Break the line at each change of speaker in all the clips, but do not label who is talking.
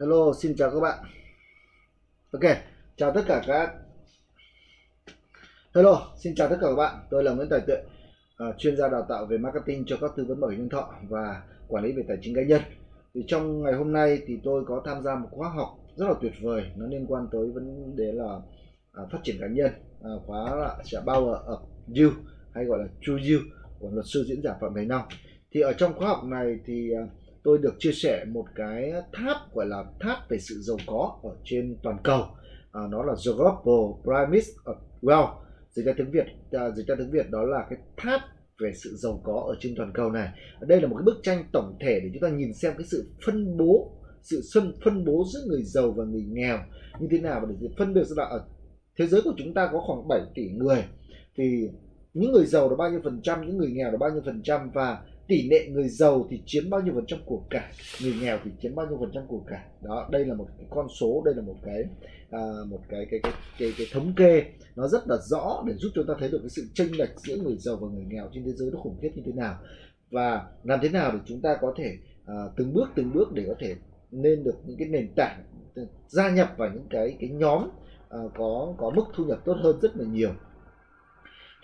Hello, xin chào các bạn. Ok, chào tất cả các Hello, xin chào tất cả các bạn. Tôi là Nguyễn Tài Tuệ, uh, chuyên gia đào tạo về marketing cho các tư vấn bảo hiểm nhân thọ và quản lý về tài chính cá nhân. Thì trong ngày hôm nay thì tôi có tham gia một khóa học rất là tuyệt vời, nó liên quan tới vấn đề là uh, phát triển cá nhân. Uh, khóa là sẽ bao ở You hay gọi là True You của luật sư diễn giả Phạm thành Long. Thì ở trong khóa học này thì uh, tôi được chia sẻ một cái tháp gọi là tháp về sự giàu có ở trên toàn cầu. À, nó là The Global Pyramid of Wealth. Dịch ra tiếng Việt à, dịch ra tiếng Việt đó là cái tháp về sự giàu có ở trên toàn cầu này. Đây là một cái bức tranh tổng thể để chúng ta nhìn xem cái sự phân bố sự phân phân bố giữa người giàu và người nghèo như thế nào. Và để phân biệt ra là ở thế giới của chúng ta có khoảng 7 tỷ người. Thì những người giàu là bao nhiêu phần trăm những người nghèo là bao nhiêu phần trăm và tỷ lệ người giàu thì chiếm bao nhiêu phần trăm của cả người nghèo thì chiếm bao nhiêu phần trăm của cả. Đó đây là một cái con số đây là một cái à, một cái cái, cái cái cái thống kê. Nó rất là rõ để giúp chúng ta thấy được cái sự chênh lệch giữa người giàu và người nghèo trên thế giới nó khủng khiếp như thế nào. Và làm thế nào để chúng ta có thể à, từng bước từng bước để có thể nên được những cái nền tảng gia nhập vào những cái cái nhóm à, có có mức thu nhập tốt hơn rất là nhiều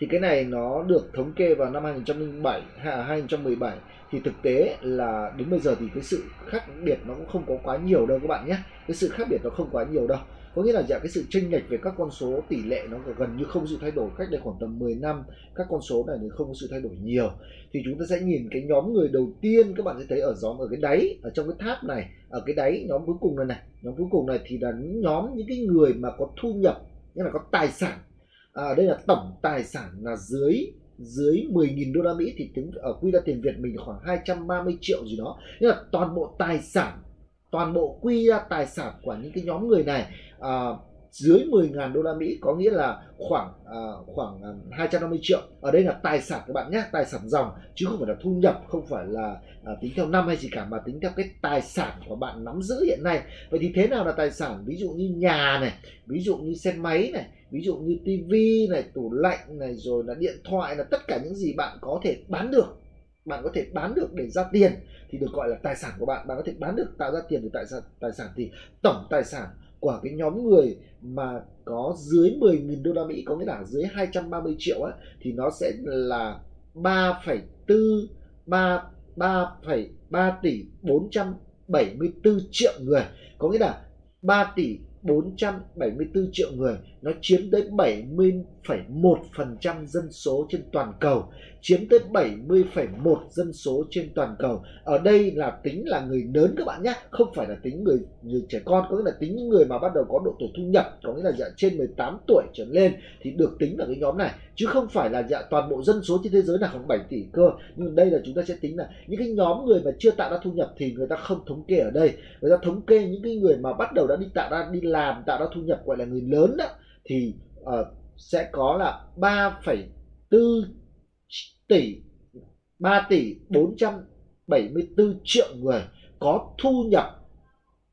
thì cái này nó được thống kê vào năm 2007 2017 thì thực tế là đến bây giờ thì cái sự khác biệt nó cũng không có quá nhiều đâu các bạn nhé. Cái sự khác biệt nó không quá nhiều đâu. Có nghĩa là dạ cái sự chênh lệch về các con số tỷ lệ nó gần như không sự thay đổi cách đây khoảng tầm 10 năm, các con số này thì không có sự thay đổi nhiều. Thì chúng ta sẽ nhìn cái nhóm người đầu tiên, các bạn sẽ thấy ở nhóm, ở cái đáy, ở trong cái tháp này, ở cái đáy nhóm cuối cùng này này. Nhóm cuối cùng này thì là những nhóm, những cái người mà có thu nhập, nghĩa là có tài sản à, đây là tổng tài sản là dưới dưới 10.000 đô la Mỹ thì tính ở quy ra tiền Việt mình khoảng 230 triệu gì đó. nhưng là toàn bộ tài sản toàn bộ quy ra à, tài sản của những cái nhóm người này à, dưới 10.000 đô la Mỹ có nghĩa là khoảng à, khoảng à, 250 triệu. Ở đây là tài sản các bạn nhé, tài sản dòng chứ không phải là thu nhập, không phải là à, tính theo năm hay gì cả mà tính theo cái tài sản của bạn nắm giữ hiện nay. Vậy thì thế nào là tài sản? Ví dụ như nhà này, ví dụ như xe máy này, ví dụ như tivi này tủ lạnh này rồi là điện thoại là tất cả những gì bạn có thể bán được. Bạn có thể bán được để ra tiền thì được gọi là tài sản của bạn. Bạn có thể bán được tạo ra tiền từ tài sản tài sản thì tổng tài sản của cái nhóm người mà có dưới 10.000 đô la Mỹ có nghĩa là dưới 230 triệu á thì nó sẽ là 3,4 3 3,3 tỷ 474 triệu người. Có nghĩa là 3 tỷ 474 triệu người nó chiếm tới 70,1% dân số trên toàn cầu chiếm tới 70,1 dân số trên toàn cầu. Ở đây là tính là người lớn các bạn nhé không phải là tính người, người trẻ con có nghĩa là tính những người mà bắt đầu có độ tuổi thu nhập có nghĩa là dạ trên 18 tuổi trở lên thì được tính vào cái nhóm này. Chứ không phải là dạ toàn bộ dân số trên thế giới là khoảng 7 tỷ cơ. Nhưng đây là chúng ta sẽ tính là những cái nhóm người mà chưa tạo ra thu nhập thì người ta không thống kê ở đây. Người ta thống kê những cái người mà bắt đầu đã đi tạo ra đi làm tạo ra thu nhập gọi là người lớn đó thì uh, sẽ có là 3,4 tỷ 3 tỷ 474 triệu người có thu nhập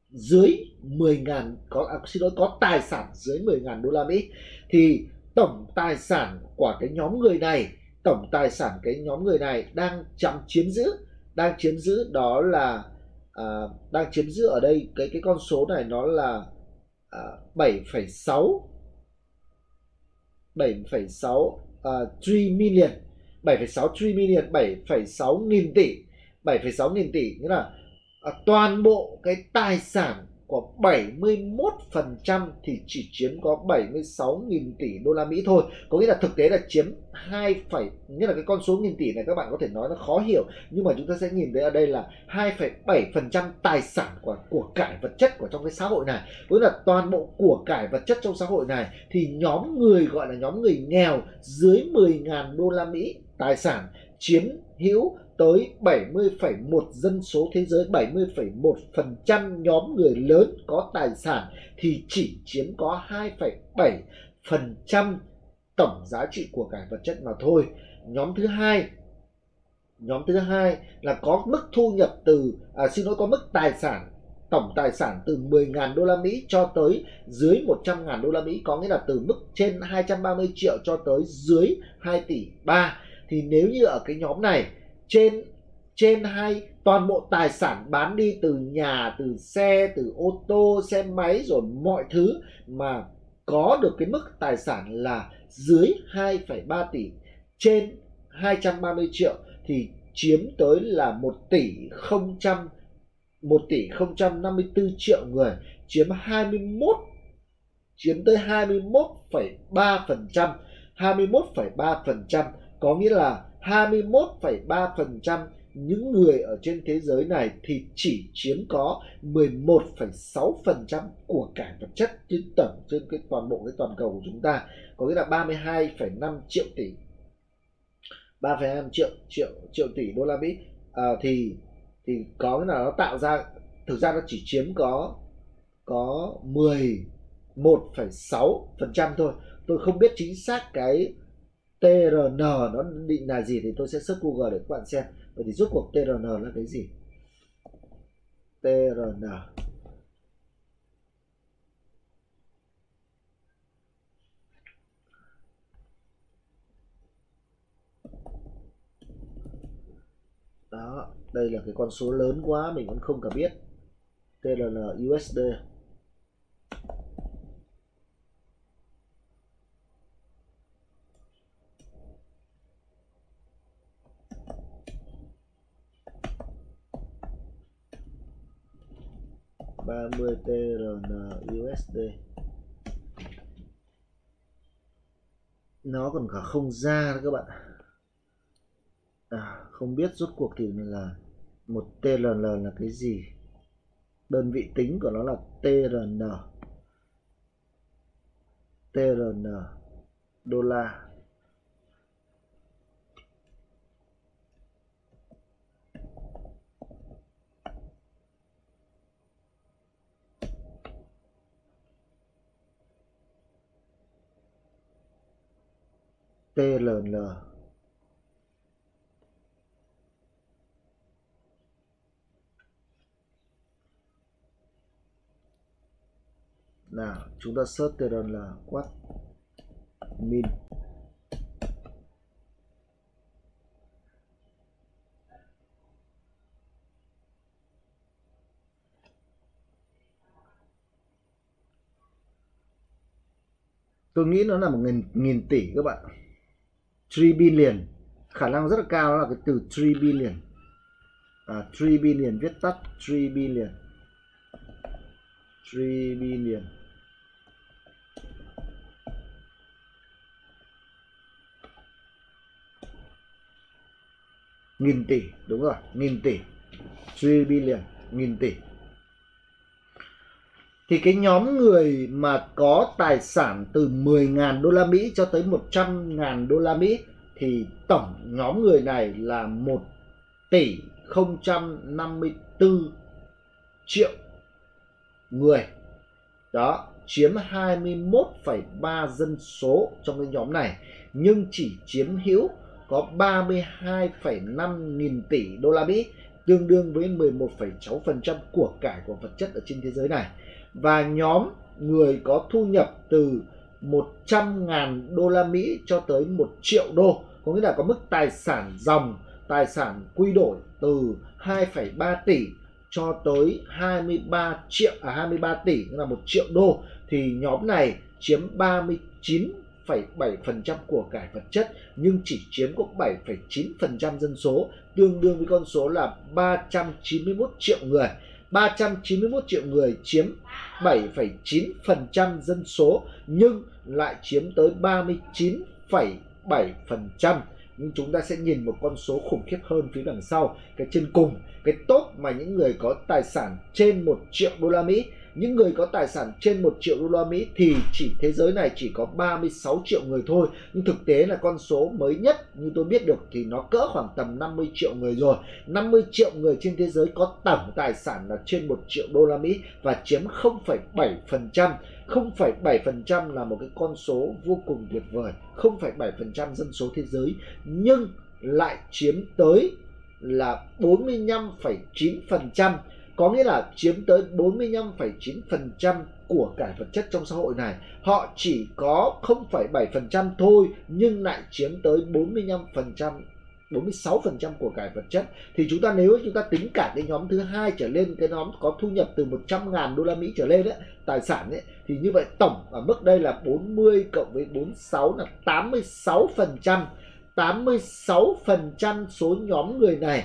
dưới 10.000 có à, xin lỗi có tài sản dưới 10.000 đô la Mỹ. Thì tổng tài sản của cái nhóm người này tổng tài sản cái nhóm người này đang chậm chiếm giữ đang chiếm giữ đó là à, đang chiếm giữ ở đây cái cái con số này nó là à, 7,6 7,6 uh, 3 million. 7,6 trillion 7,6 nghìn tỷ. 7,6 nghìn tỷ nghĩa là à, toàn bộ cái tài sản của 71% thì chỉ chiếm có 76.000 tỷ đô la Mỹ thôi. Có nghĩa là thực tế là chiếm 2, nghĩa là cái con số nghìn tỷ này các bạn có thể nói nó khó hiểu nhưng mà chúng ta sẽ nhìn thấy ở đây là 2,7% tài sản của của cải vật chất của trong cái xã hội này. Có nghĩa là toàn bộ của cải vật chất trong xã hội này thì nhóm người gọi là nhóm người nghèo dưới 10.000 đô la Mỹ tài sản chiếm hữu tới 70,1 dân số thế giới 70,1% nhóm người lớn có tài sản thì chỉ chiếm có 2,7% tổng giá trị của cải vật chất mà thôi. Nhóm thứ hai nhóm thứ hai là có mức thu nhập từ à, xin lỗi có mức tài sản tổng tài sản từ 10.000 đô la Mỹ cho tới dưới 100.000 đô la Mỹ có nghĩa là từ mức trên 230 triệu cho tới dưới 2 tỷ 3 thì nếu như ở cái nhóm này trên trên hai toàn bộ tài sản bán đi từ nhà từ xe từ ô tô xe máy rồi mọi thứ mà có được cái mức tài sản là dưới 2,3 tỷ trên 230 triệu thì chiếm tới là 1 tỷ 000 1 tỷ 054 triệu người chiếm 21 chiếm tới 21,3% 21,3% có nghĩa là 21,3% những người ở trên thế giới này thì chỉ chiếm có 11,6% của cả vật chất trên tổng trên cái toàn bộ cái toàn cầu của chúng ta. Có nghĩa là 32,5 triệu tỷ. 3,5 triệu triệu triệu tỷ đô la Mỹ. À, thì thì có nghĩa là nó tạo ra thực ra nó chỉ chiếm có có 11,6% thôi. Tôi không biết chính xác cái TRN nó định là gì thì tôi sẽ search Google để các bạn xem. Vậy thì rốt cuộc TRN là cái gì? TRN đó, đây là cái con số lớn quá, mình vẫn không cả biết. TRN USD ba mươi TRN USD nó còn cả không ra đó các bạn à, không biết rốt cuộc thì là một TRN là cái gì? Đơn vị tính của nó là TRN TRN đô la. TLN nào chúng ta search TLN là min. Tôi nghĩ nó là một nghìn, nghìn tỷ các bạn 3 billion. Khả năng rất là cao là cái từ 3 billion. À, 3 billion viết tắt 3 billion. 3 billion. Nghìn tỷ đúng rồi nghìn tỷ. 3 billion nghìn tỷ thì cái nhóm người mà có tài sản từ 10.000 đô la Mỹ cho tới 100.000 đô la Mỹ thì tổng nhóm người này là 1 tỷ 054 triệu người. Đó, chiếm 21,3 dân số trong cái nhóm này nhưng chỉ chiếm hữu có 32,5 nghìn tỷ đô la Mỹ tương đương với 11,6% của cải của vật chất ở trên thế giới này và nhóm người có thu nhập từ 100.000 đô la Mỹ cho tới 1 triệu đô. Có nghĩa là có mức tài sản dòng tài sản quy đổi từ 2,3 tỷ cho tới 23 triệu à 23 tỷ nghĩa là 1 triệu đô. Thì nhóm này chiếm 39,7% của cải vật chất nhưng chỉ chiếm có 7,9% dân số tương đương với con số là 391 triệu người. 391 triệu người chiếm 7,9% dân số nhưng lại chiếm tới 39,7% nhưng chúng ta sẽ nhìn một con số khủng khiếp hơn phía đằng sau cái trên cùng cái top mà những người có tài sản trên 1 triệu đô la Mỹ. Những người có tài sản trên 1 triệu đô la Mỹ thì chỉ thế giới này chỉ có 36 triệu người thôi. Nhưng thực tế là con số mới nhất như tôi biết được thì nó cỡ khoảng tầm 50 triệu người rồi. 50 triệu người trên thế giới có tổng tài sản là trên 1 triệu đô la Mỹ và chiếm 0,7% 0,7% là một cái con số vô cùng tuyệt vời 0,7% dân số thế giới nhưng lại chiếm tới là 45,9% có nghĩa là chiếm tới 45,9% của cải vật chất trong xã hội này. Họ chỉ có 0,7% thôi nhưng lại chiếm tới 45% 46% của cải vật chất, thì chúng ta nếu chúng ta tính cả cái nhóm thứ hai trở lên, cái nhóm có thu nhập từ 100.000 đô la Mỹ trở lên đấy tài sản ấy, thì như vậy tổng ở mức đây là 40 cộng với 46 là 86 phần trăm. 86 phần trăm số nhóm người này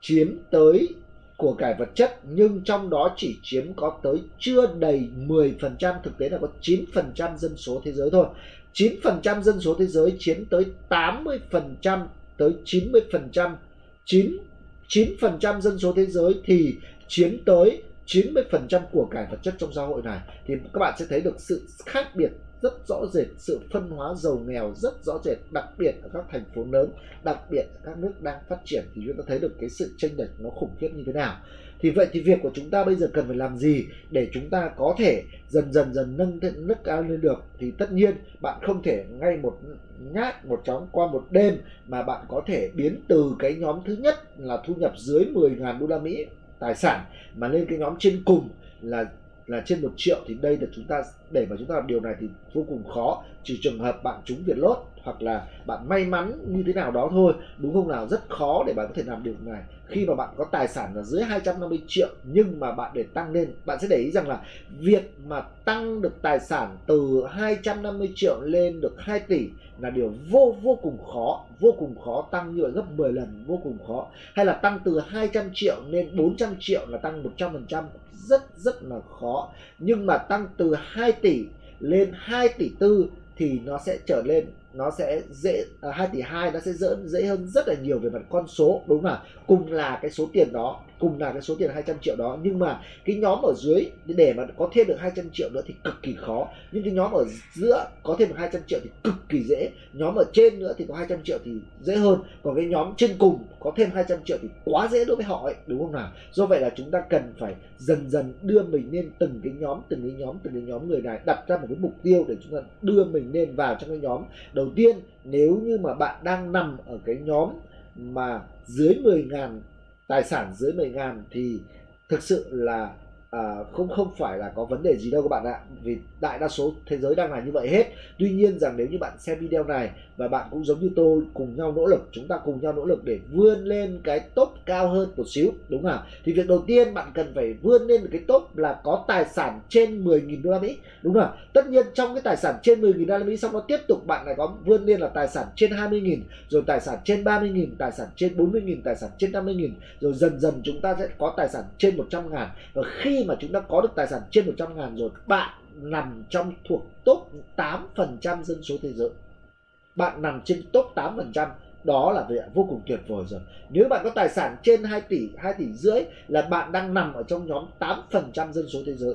chiếm tới của cải vật chất, nhưng trong đó chỉ chiếm có tới chưa đầy 10% thực tế là có 9% dân số thế giới thôi. 9% dân số thế giới chiếm tới 80% tới 90% 9 9% dân số thế giới thì chiếm tới 90% của cải vật chất trong xã hội này. Thì các bạn sẽ thấy được sự khác biệt rất rõ rệt, sự phân hóa giàu nghèo rất rõ rệt, đặc biệt ở các thành phố lớn, đặc biệt ở các nước đang phát triển. Thì chúng ta thấy được cái sự chênh lệch nó khủng khiếp như thế nào thì vậy thì việc của chúng ta bây giờ cần phải làm gì để chúng ta có thể dần dần dần nâng nâng cao lên được? Thì tất nhiên bạn không thể ngay một nhát, một chóng qua một đêm mà bạn có thể biến từ cái nhóm thứ nhất là thu nhập dưới 10.000 đô la Mỹ tài sản mà lên cái nhóm trên cùng là là trên một triệu thì đây là chúng ta, để mà chúng ta làm điều này thì vô cùng khó. Trừ trường hợp bạn trúng việt lốt hoặc là bạn may mắn như thế nào đó thôi, đúng không nào? Rất khó để bạn có thể làm điều này. Khi mà bạn có tài sản là dưới 250 triệu, nhưng mà bạn để tăng lên, bạn sẽ để ý rằng là việc mà tăng được tài sản từ 250 triệu lên được 2 tỷ là điều vô vô cùng khó, vô cùng khó tăng như vậy gấp 10 lần, vô cùng khó. Hay là tăng từ 200 triệu lên 400 triệu là tăng 100% rất rất là khó. Nhưng mà tăng từ 2 tỷ lên 2 tỷ tư thì nó sẽ trở lên nó sẽ dễ à, 2 tỷ 2 nó sẽ dễ dễ hơn rất là nhiều về mặt con số đúng không ạ cùng là cái số tiền đó cùng là cái số tiền 200 triệu đó. Nhưng mà cái nhóm ở dưới, để mà có thêm được 200 triệu nữa thì cực kỳ khó. Nhưng cái nhóm ở giữa có thêm được 200 triệu thì cực kỳ dễ. Nhóm ở trên nữa thì có 200 triệu thì dễ hơn. Còn cái nhóm trên cùng có thêm 200 triệu thì quá dễ đối với họ ấy, đúng không nào? Do vậy là chúng ta cần phải dần dần đưa mình lên từng cái nhóm, từng cái nhóm, từng cái nhóm người này, đặt ra một cái mục tiêu để chúng ta đưa mình lên vào trong cái nhóm. Đầu tiên, nếu như mà bạn đang nằm ở cái nhóm mà dưới 10.000 tài sản dưới 10 ngàn thì thực sự là à, không không phải là có vấn đề gì đâu các bạn ạ. Vì đại đa số thế giới đang là như vậy hết. Tuy nhiên rằng nếu như bạn xem video này và bạn cũng giống như tôi cùng nhau nỗ lực chúng ta cùng nhau nỗ lực để vươn lên cái top cao hơn một xíu đúng không thì việc đầu tiên bạn cần phải vươn lên được cái top là có tài sản trên 10.000 đô la Mỹ đúng không tất nhiên trong cái tài sản trên 10.000 đô la Mỹ xong nó tiếp tục bạn lại có vươn lên là tài sản trên 20.000 rồi tài sản trên 30.000 tài sản trên 40.000 tài sản trên 50.000 rồi dần dần chúng ta sẽ có tài sản trên 100.000 và khi mà chúng ta có được tài sản trên 100 ngàn rồi, bạn nằm trong thuộc top 8% dân số thế giới. Bạn nằm trên top 8% đó là việc vô cùng tuyệt vời rồi. Nếu bạn có tài sản trên 2 tỷ 2 tỷ rưỡi là bạn đang nằm ở trong nhóm 8% dân số thế giới.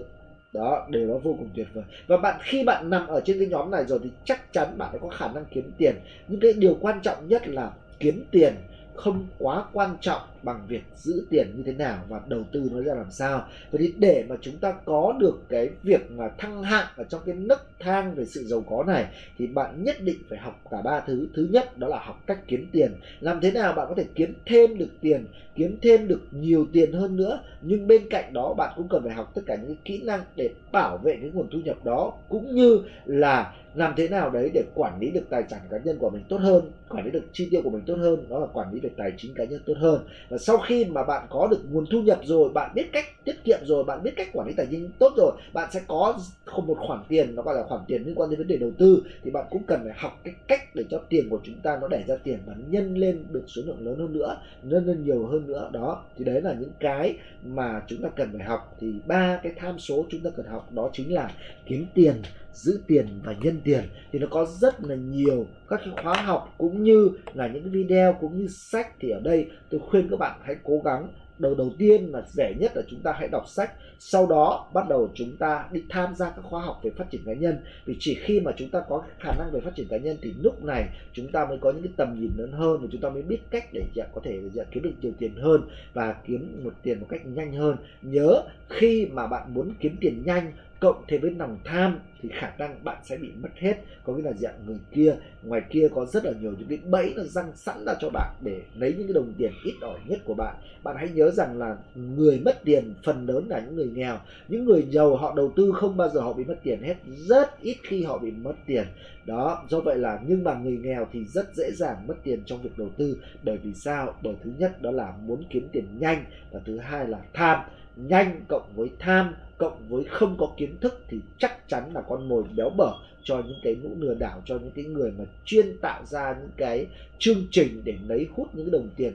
Đó đều nó vô cùng tuyệt vời. Và bạn, khi bạn nằm ở trên cái nhóm này rồi thì chắc chắn bạn có khả năng kiếm tiền. Nhưng cái điều quan trọng nhất là kiếm tiền không quá quan trọng bằng việc giữ tiền như thế nào và đầu tư nó ra làm sao. Vậy thì để mà chúng ta có được cái việc mà thăng hạng ở trong cái nấc thang về sự giàu có này, thì bạn nhất định phải học cả ba thứ. Thứ nhất, đó là học cách kiếm tiền. Làm thế nào bạn có thể kiếm thêm được tiền, kiếm thêm được nhiều tiền hơn nữa, nhưng bên cạnh đó bạn cũng cần phải học tất cả những kỹ năng để bảo vệ cái nguồn thu nhập đó, cũng như là làm thế nào đấy để quản lý được tài sản cá nhân của mình tốt hơn, quản lý được chi tiêu của mình tốt hơn, đó là quản lý về tài chính cá nhân tốt hơn và sau khi mà bạn có được nguồn thu nhập rồi, bạn biết cách tiết kiệm rồi, bạn biết cách quản lý tài chính tốt rồi, bạn sẽ có không một khoản tiền, nó gọi là khoản tiền liên quan đến vấn đề đầu tư, thì bạn cũng cần phải học cái cách để cho tiền của chúng ta nó đẻ ra tiền và nhân lên được số lượng lớn hơn nữa, nhân lên nhiều hơn nữa. Đó, thì đấy là những cái mà chúng ta cần phải học. Thì ba cái tham số chúng ta cần học, đó chính là kiếm tiền giữ tiền và nhân tiền, thì nó có rất là nhiều các cái khóa học cũng như là những video cũng như sách thì ở đây tôi khuyên các bạn hãy cố gắng. Đầu đầu tiên là rẻ nhất là chúng ta hãy đọc sách, sau đó bắt đầu chúng ta đi tham gia các khóa học về phát triển cá nhân. Vì chỉ khi mà chúng ta có khả năng về phát triển cá nhân thì lúc này chúng ta mới có những cái tầm nhìn lớn hơn và chúng ta mới biết cách để dạ, có thể để kiếm được nhiều tiền hơn và kiếm một tiền một cách nhanh hơn. Nhớ khi mà bạn muốn kiếm tiền nhanh cộng thêm với lòng tham thì khả năng bạn sẽ bị mất hết. Có nghĩa là dạng người kia, ngoài kia có rất là nhiều những cái bẫy nó răng sẵn ra cho bạn để lấy những cái đồng tiền ít ỏi nhất của bạn. Bạn hãy nhớ rằng là người mất tiền phần lớn là những người nghèo. Những người giàu họ đầu tư không bao giờ họ bị mất tiền hết, rất ít khi họ bị mất tiền. Đó, do vậy là nhưng mà người nghèo thì rất dễ dàng mất tiền trong việc đầu tư. Bởi vì sao? Bởi thứ nhất đó là muốn kiếm tiền nhanh và thứ hai là tham nhanh cộng với tham cộng với không có kiến thức thì chắc chắn là con mồi béo bở cho những cái mũ lừa đảo, cho những cái người mà chuyên tạo ra những cái chương trình để lấy hút những đồng tiền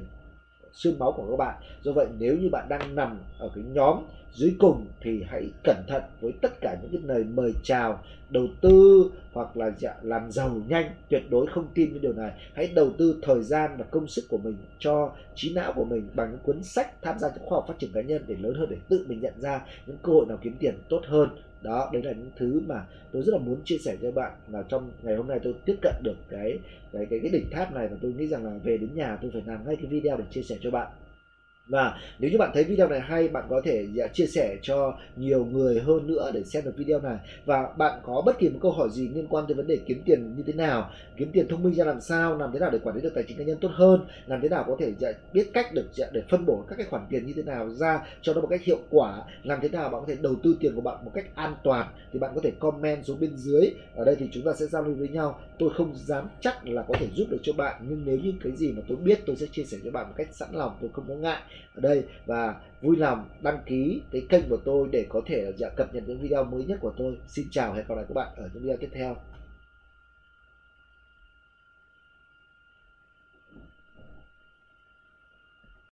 xương máu của các bạn. Do vậy, nếu như bạn đang nằm ở cái nhóm dưới cùng thì hãy cẩn thận với tất cả những cái lời mời chào, đầu tư hoặc là dạ, làm giàu nhanh, tuyệt đối không tin những điều này. Hãy đầu tư thời gian và công sức của mình cho trí não của mình bằng những cuốn sách tham gia trong khoa học phát triển cá nhân để lớn hơn để tự mình nhận ra những cơ hội nào kiếm tiền tốt hơn đó, đấy là những thứ mà tôi rất là muốn chia sẻ cho bạn. Và trong ngày hôm nay tôi tiếp cận được cái cái cái cái đỉnh tháp này và tôi nghĩ rằng là về đến nhà tôi phải làm ngay cái video để chia sẻ cho bạn và nếu như bạn thấy video này hay, bạn có thể dạ, chia sẻ cho nhiều người hơn nữa để xem được video này. Và bạn có bất kỳ một câu hỏi gì liên quan tới vấn đề kiếm tiền như thế nào, kiếm tiền thông minh ra làm sao, làm thế nào để quản lý được tài chính cá nhân tốt hơn, làm thế nào có thể dạ, biết cách được dạ, để phân bổ các cái khoản tiền như thế nào ra cho nó một cách hiệu quả, làm thế nào bạn có thể đầu tư tiền của bạn một cách an toàn, thì bạn có thể comment xuống bên dưới. Ở đây thì chúng ta sẽ giao lưu với nhau. Tôi không dám chắc là có thể giúp được cho bạn, nhưng nếu như cái gì mà tôi biết, tôi sẽ chia sẻ cho bạn một cách sẵn lòng, tôi không có ngại ở đây, và vui lòng đăng ký cái kênh của tôi để có thể dạ, cập nhật những video mới nhất của tôi. Xin chào và hẹn gặp lại các bạn ở những video tiếp theo.